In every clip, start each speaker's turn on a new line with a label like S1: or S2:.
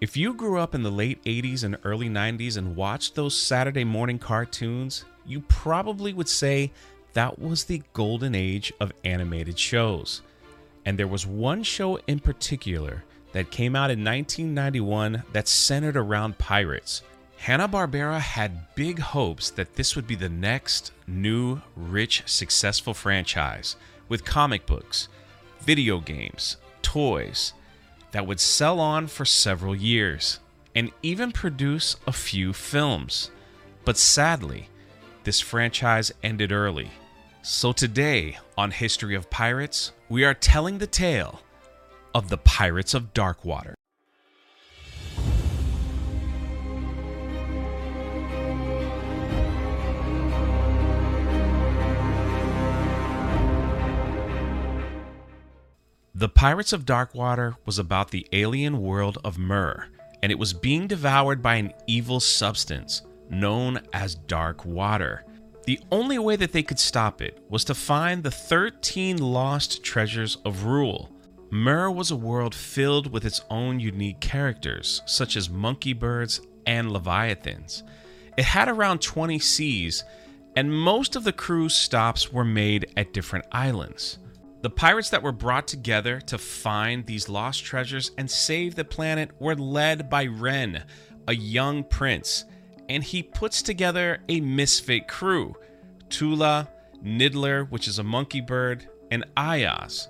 S1: If you grew up in the late 80s and early 90s and watched those Saturday morning cartoons, you probably would say that was the golden age of animated shows. And there was one show in particular that came out in 1991 that centered around pirates. Hanna-Barbera had big hopes that this would be the next new, rich, successful franchise with comic books, video games, toys that would sell on for several years and even produce a few films. But sadly, this franchise ended early. So today on History of Pirates, we are telling the tale of the Pirates of Darkwater. The Pirates of Darkwater was about the alien world of Mer, and it was being devoured by an evil substance known as Dark Water. The only way that they could stop it was to find the 13 lost treasures of Rule. Mer was a world filled with its own unique characters, such as monkey birds and leviathans. It had around 20 seas, and most of the crew's stops were made at different islands. The pirates that were brought together to find these lost treasures and save the planet were led by Ren, a young prince, and he puts together a misfit crew Tula, Niddler, which is a monkey bird, and Ioz.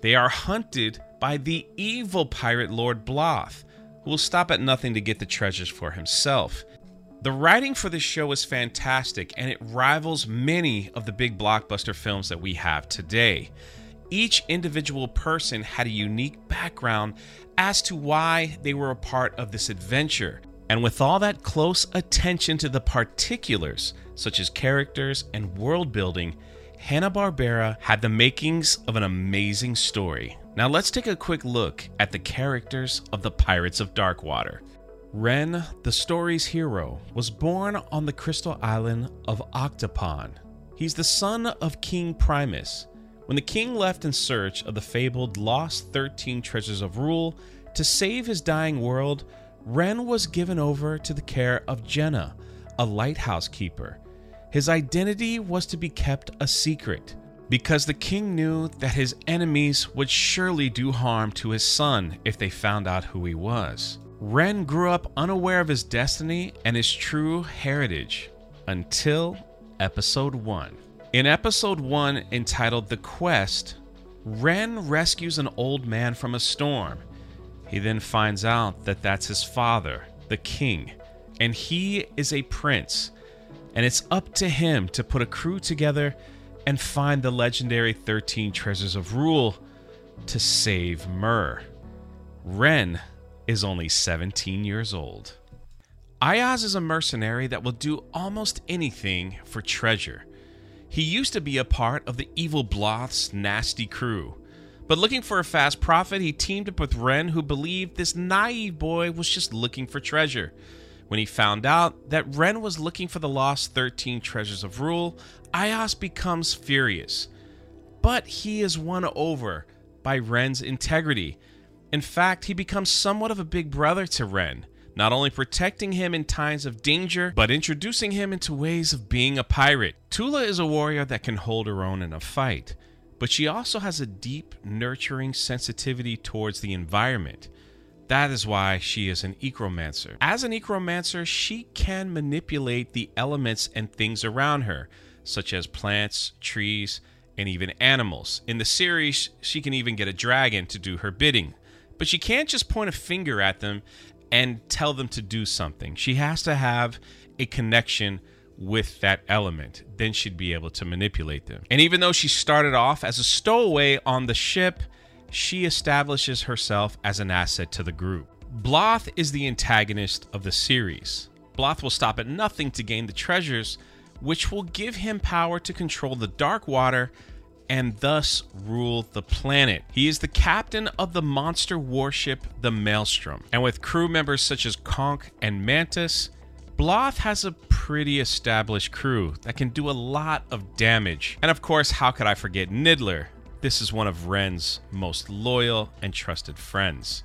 S1: They are hunted by the evil pirate Lord Bloth, who will stop at nothing to get the treasures for himself. The writing for this show is fantastic and it rivals many of the big blockbuster films that we have today each individual person had a unique background as to why they were a part of this adventure. And with all that close attention to the particulars, such as characters and world building, Hanna-Barbera had the makings of an amazing story. Now let's take a quick look at the characters of the Pirates of Darkwater. Ren, the story's hero, was born on the crystal island of Octopon. He's the son of King Primus, when the king left in search of the fabled lost 13 treasures of rule to save his dying world, Ren was given over to the care of Jenna, a lighthouse keeper. His identity was to be kept a secret because the king knew that his enemies would surely do harm to his son if they found out who he was. Ren grew up unaware of his destiny and his true heritage until episode 1. In episode 1, entitled The Quest, Ren rescues an old man from a storm. He then finds out that that's his father, the king, and he is a prince. And it's up to him to put a crew together and find the legendary 13 treasures of rule to save Mer. Ren is only 17 years old. Ioz is a mercenary that will do almost anything for treasure. He used to be a part of the evil Bloth's nasty crew. But looking for a fast profit, he teamed up with Ren, who believed this naive boy was just looking for treasure. When he found out that Ren was looking for the lost 13 treasures of rule, Ioz becomes furious. But he is won over by Ren's integrity. In fact, he becomes somewhat of a big brother to Ren not only protecting him in times of danger, but introducing him into ways of being a pirate. Tula is a warrior that can hold her own in a fight, but she also has a deep, nurturing sensitivity towards the environment. That is why she is an ecomancer. As an ecomancer, she can manipulate the elements and things around her, such as plants, trees, and even animals. In the series, she can even get a dragon to do her bidding. But she can't just point a finger at them and tell them to do something. She has to have a connection with that element. Then she'd be able to manipulate them. And even though she started off as a stowaway on the ship, she establishes herself as an asset to the group. Bloth is the antagonist of the series. Bloth will stop at nothing to gain the treasures, which will give him power to control the dark water and thus rule the planet. He is the captain of the monster warship, the Maelstrom, and with crew members such as Konk and Mantus, Bloth has a pretty established crew that can do a lot of damage. And of course, how could I forget Niddler? This is one of Ren's most loyal and trusted friends.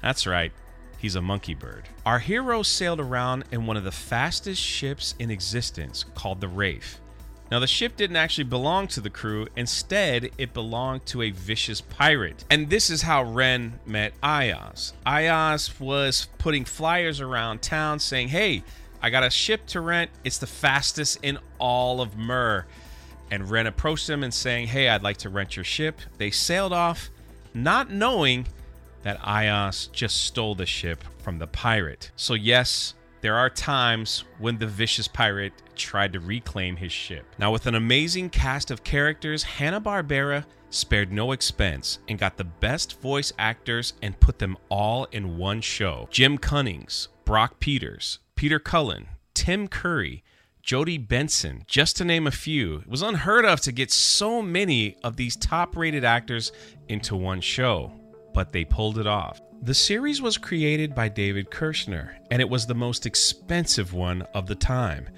S1: That's right, He's a monkey bird. Our hero sailed around in one of the fastest ships in existence called the Wraith. Now, the ship didn't actually belong to the crew, instead, it belonged to a vicious pirate. And this is how Ren met Ioz. Ioz was putting flyers around town saying, Hey, I got a ship to rent. It's the fastest in all of Mer. And Ren approached him and saying, Hey, I'd like to rent your ship. They sailed off, not knowing that Ioz just stole the ship from the pirate. So, yes, there are times when the vicious pirate tried to reclaim his ship. Now, with an amazing cast of characters, Hanna-Barbera spared no expense and got the best voice actors and put them all in one show. Jim Cummings, Brock Peters, Peter Cullen, Tim Curry, Jodi Benson, just to name a few. It was unheard of to get so many of these top rated actors into one show, but they pulled it off. The series was created by David Kirschner, and it was the most expensive one of the time.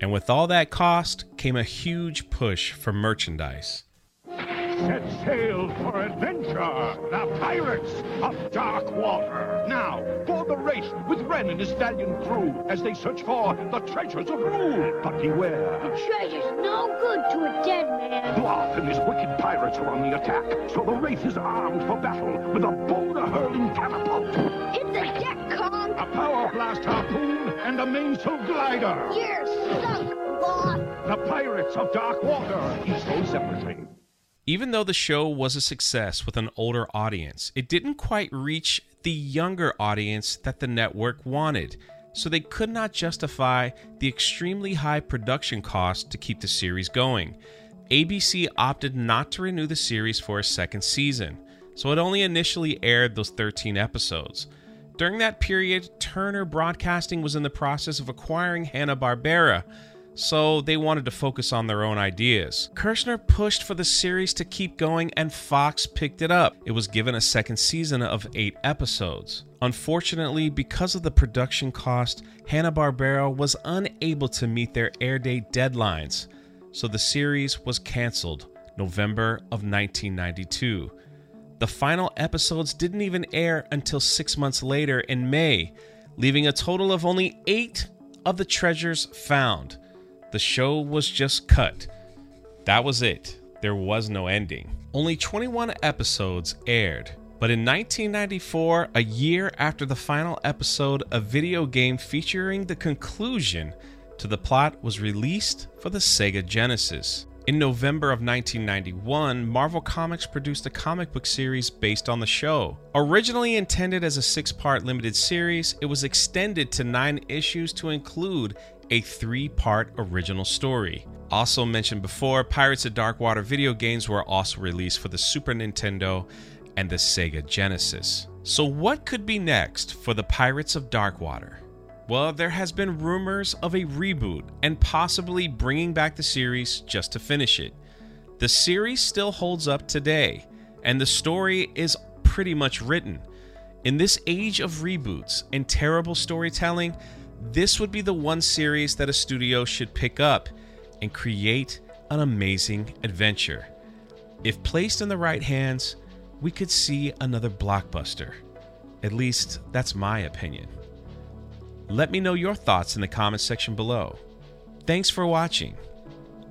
S1: And with all that cost came a huge push for merchandise.
S2: Set sail for adventure, the pirates of dark water. Now, for the race with Ren and his stallion crew as they search for the treasures of Rule. But beware,
S3: The treasure's no good to a dead man.
S2: Bloth and his wicked pirates are on the attack, so the Wraith is armed for battle with a boulder-hurling catapult,
S3: It's a deck Kong.
S2: a power blast harpoon, and a mainsail glider.
S3: You're sunk, boss.
S2: The pirates of dark water, each sold separately.
S1: Even though the show was a success with an older audience, it didn't quite reach the younger audience that the network wanted, so they could not justify the extremely high production cost to keep the series going. ABC opted not to renew the series for a second season, so it only initially aired those 13 episodes. During that period, Turner Broadcasting was in the process of acquiring Hanna-Barbera, so they wanted to focus on their own ideas. Kirschner pushed for the series to keep going, and Fox picked it up. It was given a second season of eight episodes. Unfortunately, because of the production cost, Hanna-Barbera was unable to meet their air date deadlines, so the series was canceled November of 1992. The final episodes didn't even air until six months later in May, leaving a total of only eight of the treasures found. The show was just cut. That was it. There was no ending. Only 21 episodes aired. But in 1994, a year after the final episode, a video game featuring the conclusion to the plot was released for the Sega Genesis. In November of 1991, Marvel Comics produced a comic book series based on the show. Originally intended as a six part limited series, it was extended to nine issues to include a three part original story. Also mentioned before, Pirates of Darkwater video games were also released for the Super Nintendo and the Sega Genesis. So, what could be next for the Pirates of Darkwater? Well, there has been rumors of a reboot and possibly bringing back the series just to finish it. The series still holds up today, and the story is pretty much written. In this age of reboots and terrible storytelling, this would be the one series that a studio should pick up and create an amazing adventure. If placed in the right hands, we could see another blockbuster. At least, that's my opinion. Let me know your thoughts in the comments section below. Thanks for watching.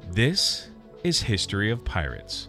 S1: This is History of Pirates.